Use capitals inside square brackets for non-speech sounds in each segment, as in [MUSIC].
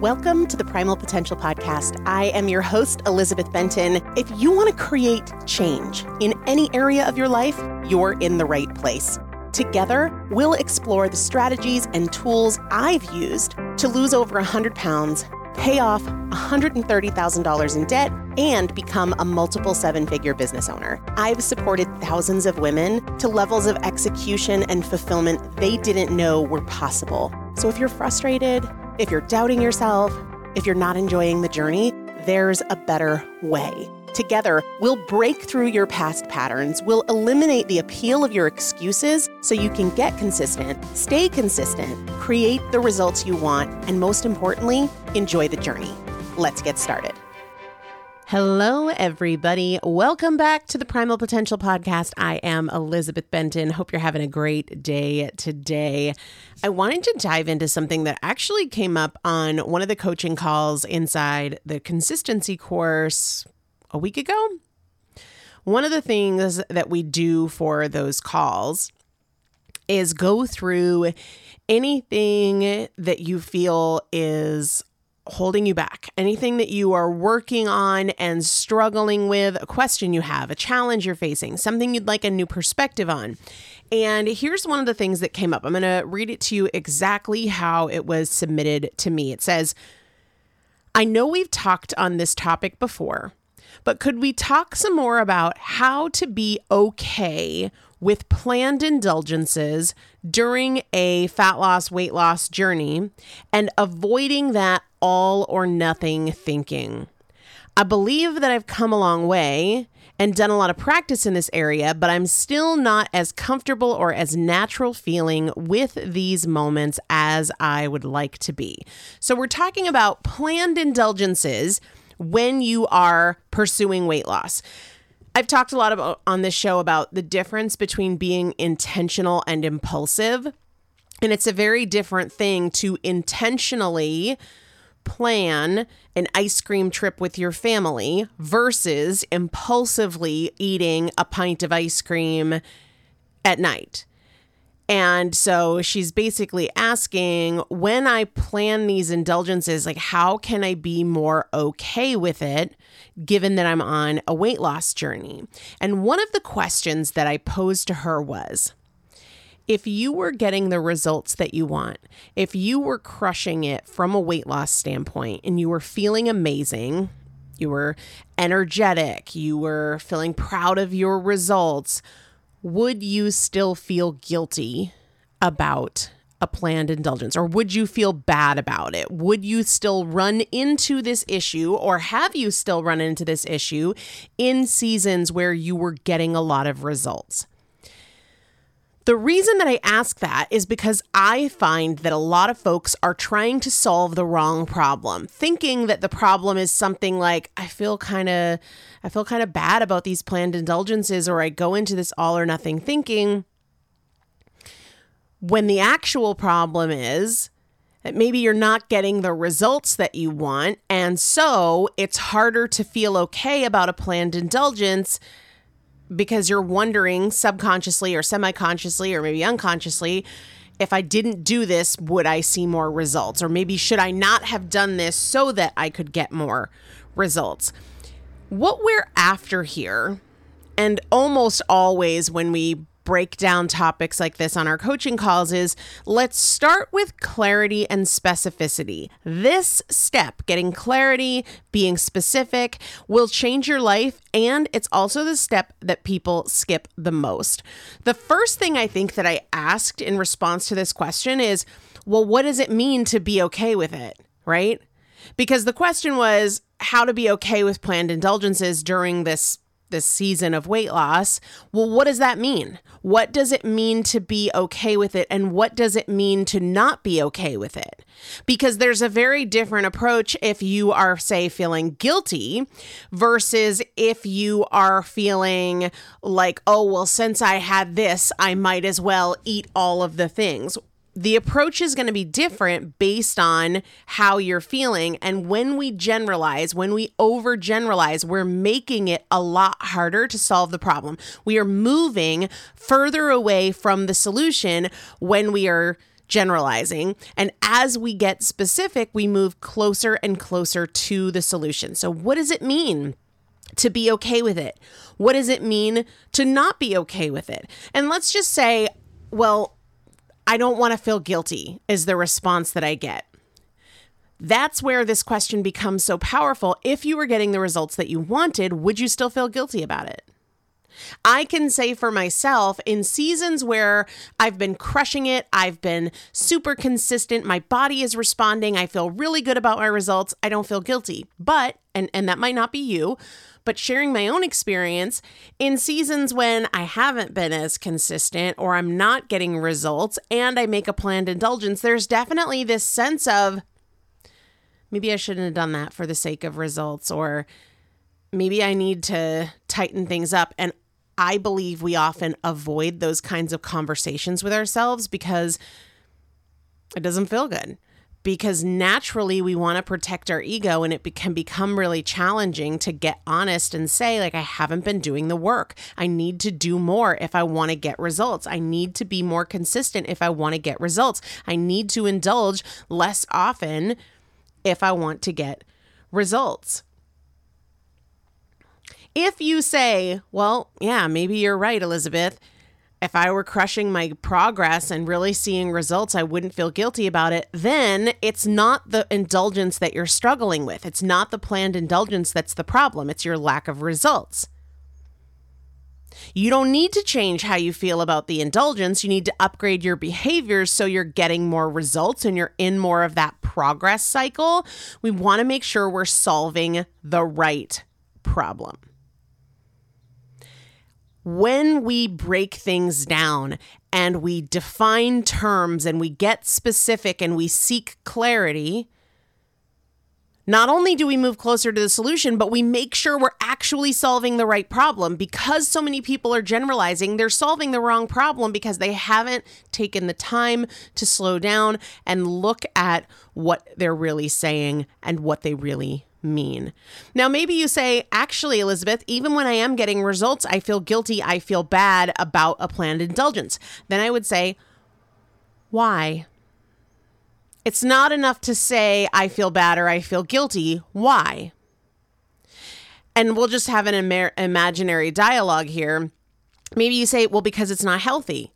Welcome to the Primal Potential Podcast. I am your host, Elizabeth Benton. If you want to create change in any area of your life, you're in the right place. Together, we'll explore the strategies and tools I've used to lose over 100 pounds, pay off $130,000 in debt, and become a multiple seven figure business owner. I've supported thousands of women to levels of execution and fulfillment they didn't know were possible. So if you're frustrated, if you're doubting yourself, if you're not enjoying the journey, there's a better way. Together, we'll break through your past patterns, we'll eliminate the appeal of your excuses so you can get consistent, stay consistent, create the results you want, and most importantly, enjoy the journey. Let's get started. Hello, everybody. Welcome back to the Primal Potential Podcast. I am Elizabeth Benton. Hope you're having a great day today. I wanted to dive into something that actually came up on one of the coaching calls inside the consistency course a week ago. One of the things that we do for those calls is go through anything that you feel is holding you back, anything that you are working on and struggling with, a question you have, a challenge you're facing, something you'd like a new perspective on. And here's one of the things that came up. I'm going to read it to you exactly how it was submitted to me. It says, I know we've talked on this topic before, but could we talk some more about how to be okay with planned indulgences during a fat loss, weight loss journey and avoiding that all or nothing thinking. I believe that I've come a long way and done a lot of practice in this area, but I'm still not as comfortable or as natural feeling with these moments as I would like to be. So, we're talking about planned indulgences when you are pursuing weight loss. I've talked a lot about on this show about the difference between being intentional and impulsive. And it's a very different thing to intentionally plan an ice cream trip with your family versus impulsively eating a pint of ice cream at night. And so she's basically asking when I plan these indulgences, like, how can I be more okay with it given that I'm on a weight loss journey? And one of the questions that I posed to her was, if you were getting the results that you want, if you were crushing it from a weight loss standpoint and you were feeling amazing, you were energetic, you were feeling proud of your results, would you still feel guilty about a planned indulgence or would you feel bad about it? Would you still run into this issue or have you still run into this issue in seasons where you were getting a lot of results? The reason that I ask that is because I find that a lot of folks are trying to solve the wrong problem, thinking that the problem is something like I feel kind of I feel kind of bad about these planned indulgences or I go into this all or nothing thinking when the actual problem is that maybe you're not getting the results that you want and so it's harder to feel okay about a planned indulgence because you're wondering subconsciously or semi consciously or maybe unconsciously if I didn't do this, would I see more results? Or maybe should I not have done this so that I could get more results? What we're after here, and almost always when we break down topics like this on our coaching calls is let's start with clarity and specificity. This step, getting clarity, being specific, will change your life. And it's also the step that people skip the most. The first thing I think that I asked in response to this question is, well, what does it mean to be okay with it? Right? Because the question was how to be okay with planned indulgences during this this season of weight loss. Well, what does that mean? What does it mean to be okay with it? And what does it mean to not be okay with it? Because there's a very different approach if you are, say, feeling guilty versus if you are feeling like, oh, well, since I had this, I might as well eat all of the things the approach is going to be different based on how you're feeling. And when we generalize, when we overgeneralize, we're making it a lot harder to solve the problem. We are moving further away from the solution when we are generalizing. And as we get specific, we move closer and closer to the solution. So, what does it mean? To be okay with it? What does it mean to not be okay with it? And let's just say, well, I don't want to feel guilty, is the response that I get. That's where this question becomes so powerful. If you were getting the results that you wanted, would you still feel guilty about it? I can say for myself in seasons where I've been crushing it, I've been super consistent, my body is responding, I feel really good about my results, I don't feel guilty. But, and, and that might not be you, but sharing my own experience in seasons when I haven't been as consistent or I'm not getting results and I make a planned indulgence, there's definitely this sense of maybe I shouldn't have done that for the sake of results or maybe I need to tighten things up. And I believe we often avoid those kinds of conversations with ourselves because it doesn't feel good because naturally we want to protect our ego and it can become really challenging to get honest and say like I haven't been doing the work. I need to do more if I want to get results. I need to be more consistent if I want to get results. I need to indulge less often if I want to get results. If you say, well, yeah, maybe you're right, Elizabeth if I were crushing my progress and really seeing results, I wouldn't feel guilty about it. Then it's not the indulgence that you're struggling with. It's not the planned indulgence that's the problem. It's your lack of results. You don't need to change how you feel about the indulgence. You need to upgrade your behaviors so you're getting more results and you're in more of that progress cycle. We want to make sure we're solving the right problem when we break things down and we define terms and we get specific and we seek clarity, not only do we move closer to the solution, but we make sure we're actually solving the right problem. Because so many people are generalizing, they're solving the wrong problem because they haven't taken the time to slow down and look at what they're really saying and what they really mean? Now, maybe you say, actually, Elizabeth, even when I am getting results, I feel guilty, I feel bad about a planned indulgence. Then I would say, why? It's not enough to say, I feel bad or I feel guilty. Why? And we'll just have an Im- imaginary dialogue here. Maybe you say, well, because it's not healthy.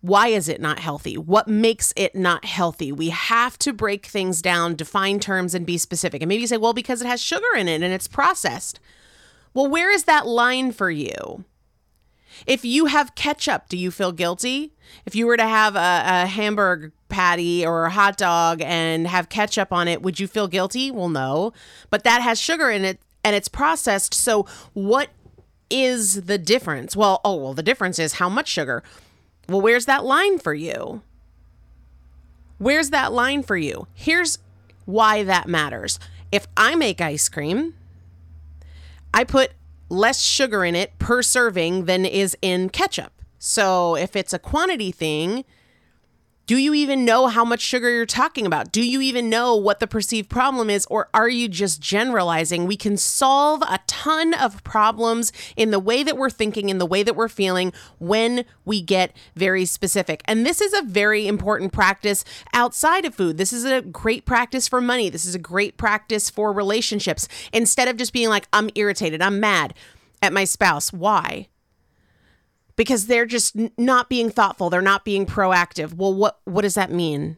Why is it not healthy? What makes it not healthy? We have to break things down, define terms, and be specific. And maybe you say, well, because it has sugar in it and it's processed. Well, where is that line for you? If you have ketchup, do you feel guilty? If you were to have a, a hamburger patty or a hot dog and have ketchup on it, would you feel guilty? Well, no. But that has sugar in it and it's processed. So, what is the difference? Well, oh, well, the difference is how much sugar. Well, where's that line for you? Where's that line for you? Here's why that matters. If I make ice cream, I put less sugar in it per serving than is in ketchup. So if it's a quantity thing, do you even know how much sugar you're talking about? Do you even know what the perceived problem is? Or are you just generalizing? We can solve a ton of problems in the way that we're thinking, in the way that we're feeling when we get very specific. And this is a very important practice outside of food. This is a great practice for money. This is a great practice for relationships. Instead of just being like, I'm irritated, I'm mad at my spouse. Why? because they're just not being thoughtful. They're not being proactive. Well, what what does that mean?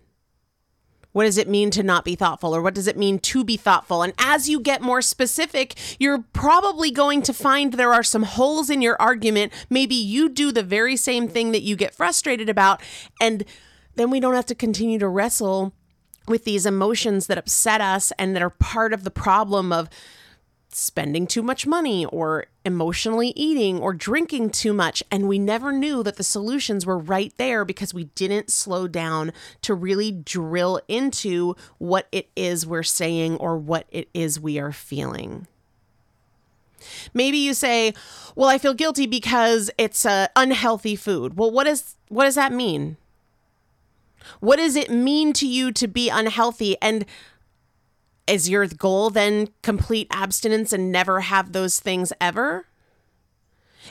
What does it mean to not be thoughtful or what does it mean to be thoughtful? And as you get more specific, you're probably going to find there are some holes in your argument. Maybe you do the very same thing that you get frustrated about and then we don't have to continue to wrestle with these emotions that upset us and that are part of the problem of spending too much money or emotionally eating or drinking too much. And we never knew that the solutions were right there because we didn't slow down to really drill into what it is we're saying or what it is we are feeling. Maybe you say, "Well, I feel guilty because it's a unhealthy food." Well, what is what does that mean? What does it mean to you to be unhealthy and is your goal then complete abstinence and never have those things ever?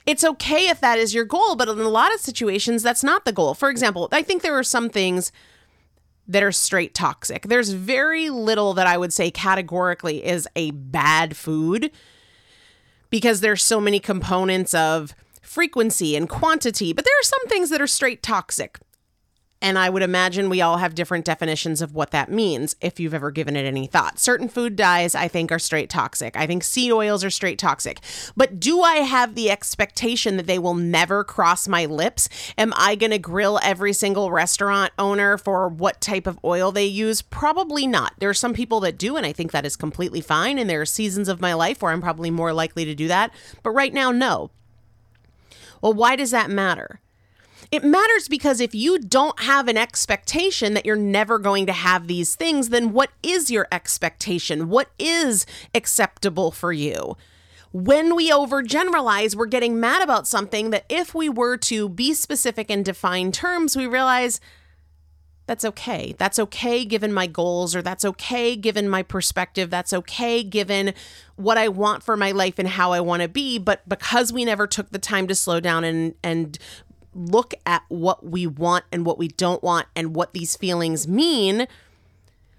It's okay if that is your goal, but in a lot of situations, that's not the goal. For example, I think there are some things that are straight toxic. There's very little that I would say categorically is a bad food because there's so many components of frequency and quantity, but there are some things that are straight toxic. And I would imagine we all have different definitions of what that means if you've ever given it any thought. Certain food dyes, I think, are straight toxic. I think seed oils are straight toxic. But do I have the expectation that they will never cross my lips? Am I going to grill every single restaurant owner for what type of oil they use? Probably not. There are some people that do, and I think that is completely fine. And there are seasons of my life where I'm probably more likely to do that. But right now, no. Well, why does that matter? It matters because if you don't have an expectation that you're never going to have these things, then what is your expectation? What is acceptable for you? When we overgeneralize, we're getting mad about something that if we were to be specific and define terms, we realize that's okay. That's okay given my goals, or that's okay given my perspective. That's okay given what I want for my life and how I want to be. But because we never took the time to slow down and and look at what we want and what we don't want and what these feelings mean,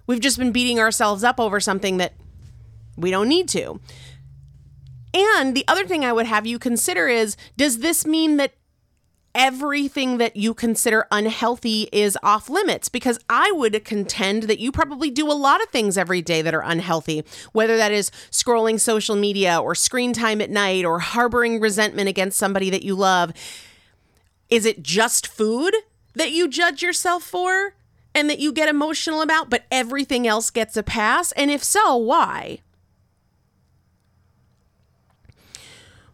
we've just been beating ourselves up over something that we don't need to. And the other thing I would have you consider is does this mean that everything that you consider unhealthy is off limits because I would contend that you probably do a lot of things every day that are unhealthy, whether that is scrolling social media or screen time at night or harboring resentment against somebody that you love. Is it just food that you judge yourself for and that you get emotional about, but everything else gets a pass? And if so, why?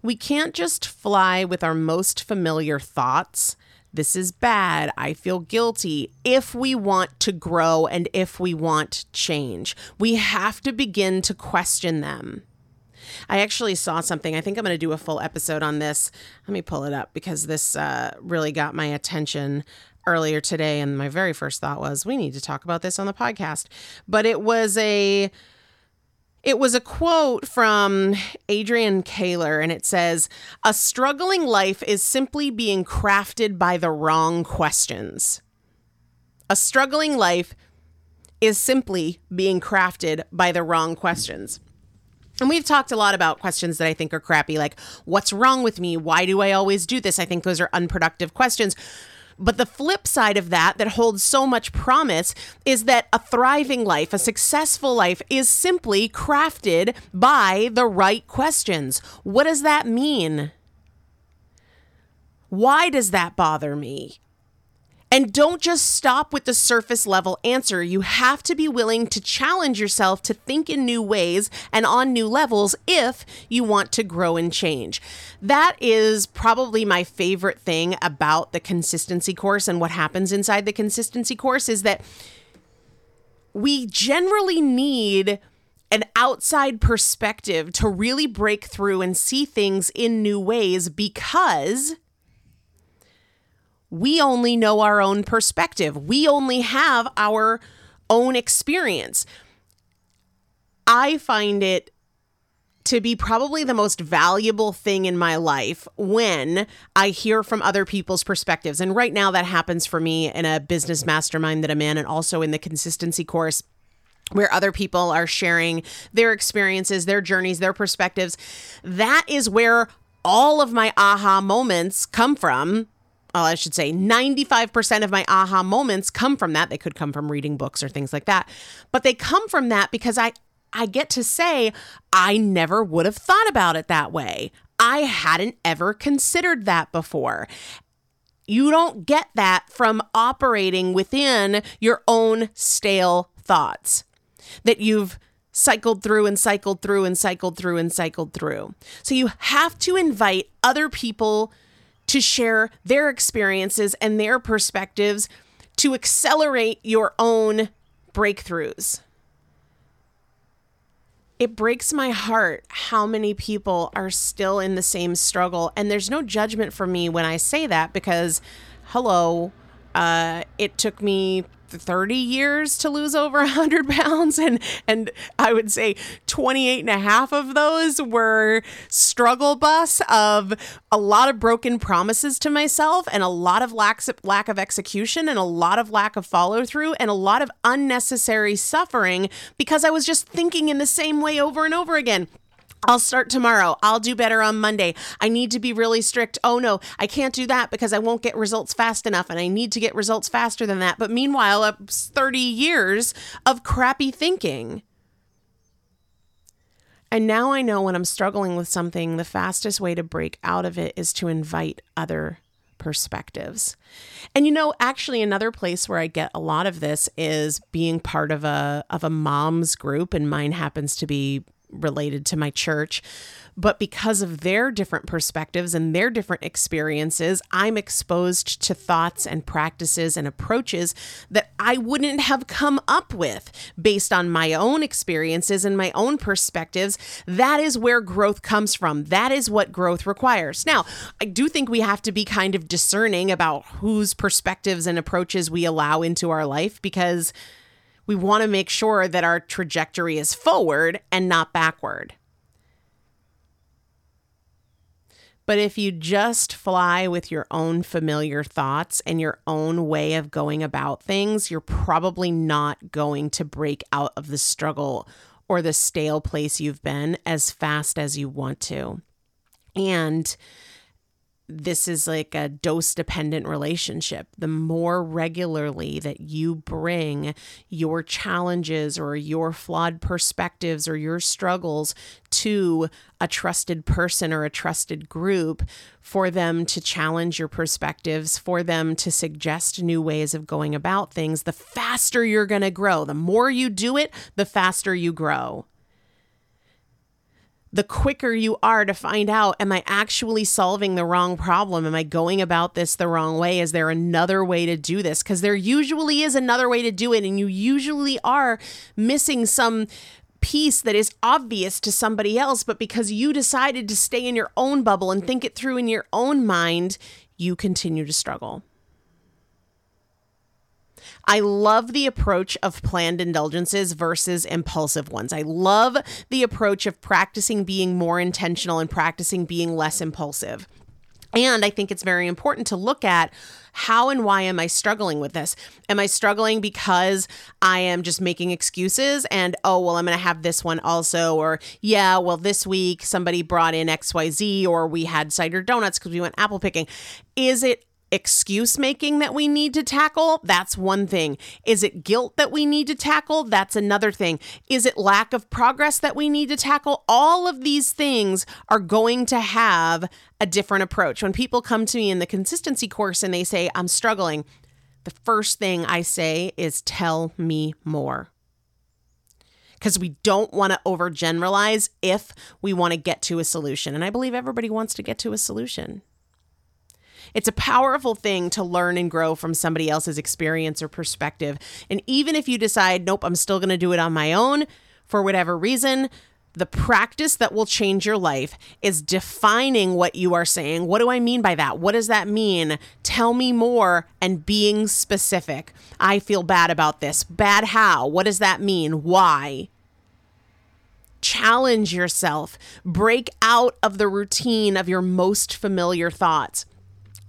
We can't just fly with our most familiar thoughts. This is bad. I feel guilty. If we want to grow and if we want change, we have to begin to question them. I actually saw something. I think I'm going to do a full episode on this. Let me pull it up because this uh, really got my attention earlier today. And my very first thought was, we need to talk about this on the podcast. But it was a. It was a quote from Adrian Kaler, and it says, A struggling life is simply being crafted by the wrong questions. A struggling life is simply being crafted by the wrong questions. And we've talked a lot about questions that I think are crappy, like, what's wrong with me? Why do I always do this? I think those are unproductive questions. But the flip side of that, that holds so much promise, is that a thriving life, a successful life, is simply crafted by the right questions. What does that mean? Why does that bother me? And don't just stop with the surface level answer. You have to be willing to challenge yourself to think in new ways and on new levels if you want to grow and change. That is probably my favorite thing about the consistency course and what happens inside the consistency course is that we generally need an outside perspective to really break through and see things in new ways because we only know our own perspective. We only have our own experience. I find it to be probably the most valuable thing in my life when I hear from other people's perspectives. And right now, that happens for me in a business mastermind that I'm in, and also in the consistency course where other people are sharing their experiences, their journeys, their perspectives. That is where all of my aha moments come from well, I should say 95% of my aha moments come from that. They could come from reading books or things like that. But they come from that because I I get to say I never would have thought about it that way. I hadn't ever considered that before. You don't get that from operating within your own stale thoughts that you've cycled through and cycled through and cycled through and cycled through. So you have to invite other people to share their experiences and their perspectives to accelerate your own breakthroughs. It breaks my heart how many people are still in the same struggle. And there's no judgment for me when I say that because, hello, uh, it took me 30 years to lose over [LAUGHS] 100 pounds and and i would say 28 and a half of those were struggle bus of a lot of broken promises to myself and a lot of lack, lack of execution and a lot of lack of follow through and a lot of unnecessary suffering because i was just thinking in the same way over and over again I'll start tomorrow. I'll do better on Monday. I need to be really strict. Oh no, I can't do that because I won't get results fast enough and I need to get results faster than that. But meanwhile, uh, 30 years of crappy thinking. And now I know when I'm struggling with something, the fastest way to break out of it is to invite other perspectives. And you know, actually another place where I get a lot of this is being part of a of a mom's group and mine happens to be related to my church. But because of their different perspectives and their different experiences, I'm exposed to thoughts and practices and approaches that I wouldn't have come up with based on my own experiences and my own perspectives. That is where growth comes from. That is what growth requires. Now, I do think we have to be kind of discerning about whose perspectives and approaches we allow into our life because we want to make sure that our trajectory is forward and not backward. But if you just fly with your own familiar thoughts and your own way of going about things, you're probably not going to break out of the struggle or the stale place you've been as fast as you want to. And this is like a dose dependent relationship. The more regularly that you bring your challenges or your flawed perspectives or your struggles to a trusted person or a trusted group for them to challenge your perspectives, for them to suggest new ways of going about things, the faster you're going to grow. The more you do it, the faster you grow the quicker you are to find out am I actually solving the wrong problem? Am I going about this the wrong way? Is there another way to do this? Because there usually is another way to do it, and you usually are missing some piece that is obvious to somebody else, but because you decided to stay in your own bubble and think it through in your own mind, you continue to struggle. I love the approach of planned indulgences versus impulsive ones. I love the approach of practicing being more intentional and practicing being less impulsive. And I think it's very important to look at how and why am I struggling with this? Am I struggling because I am just making excuses and, oh, well, I'm going to have this one also? Or, yeah, well, this week somebody brought in XYZ or we had cider donuts because we went apple picking. Is it excuse making that we need to tackle? That's one thing. Is it guilt that we need to tackle? That's another thing. Is it lack of progress that we need to tackle? All of these things are going to have a different approach. When people come to me in the consistency course and they say, I'm struggling, the first thing I say is, tell me more because we don't want to overgeneralize if we want to get to a solution. And I believe everybody wants to get to a solution. It's a powerful thing to learn and grow from somebody else's experience or perspective. And even if you decide, nope, I'm still going to do it on my own for whatever reason, the practice that will change your life is defining what you are saying. What do I mean by that? What does that mean? Tell me more and being specific. I feel bad about this. Bad how? What does that mean? Why? Challenge yourself. Break out of the routine of your most familiar thoughts.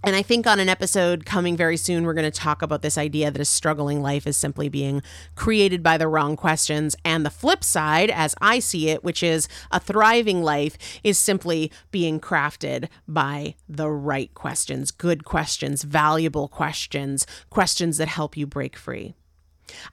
And I think on an episode coming very soon, we're going to talk about this idea that a struggling life is simply being created by the wrong questions. And the flip side, as I see it, which is a thriving life, is simply being crafted by the right questions, good questions, valuable questions, questions that help you break free.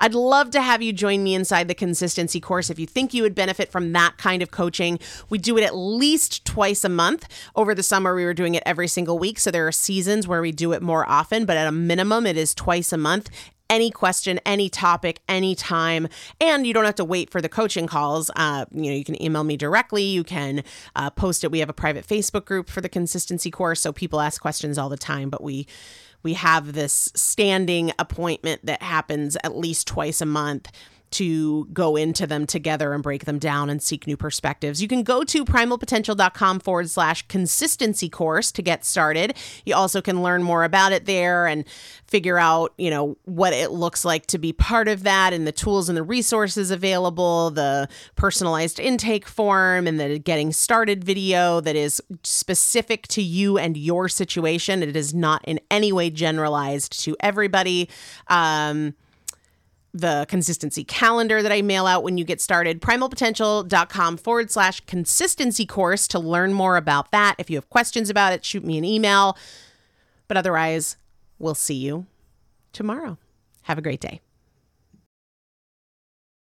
I'd love to have you join me inside the consistency course if you think you would benefit from that kind of coaching. We do it at least twice a month. Over the summer, we were doing it every single week. So there are seasons where we do it more often, but at a minimum, it is twice a month any question, any topic, anytime. And you don't have to wait for the coaching calls. Uh, you know, you can email me directly. You can uh, post it. We have a private Facebook group for the consistency course. So people ask questions all the time, but we we have this standing appointment that happens at least twice a month to go into them together and break them down and seek new perspectives. You can go to primalpotential.com forward slash consistency course to get started. You also can learn more about it there and figure out, you know, what it looks like to be part of that and the tools and the resources available, the personalized intake form and the getting started video that is specific to you and your situation. It is not in any way generalized to everybody. Um, the consistency calendar that I mail out when you get started, primalpotential.com forward slash consistency course to learn more about that. If you have questions about it, shoot me an email. But otherwise, we'll see you tomorrow. Have a great day.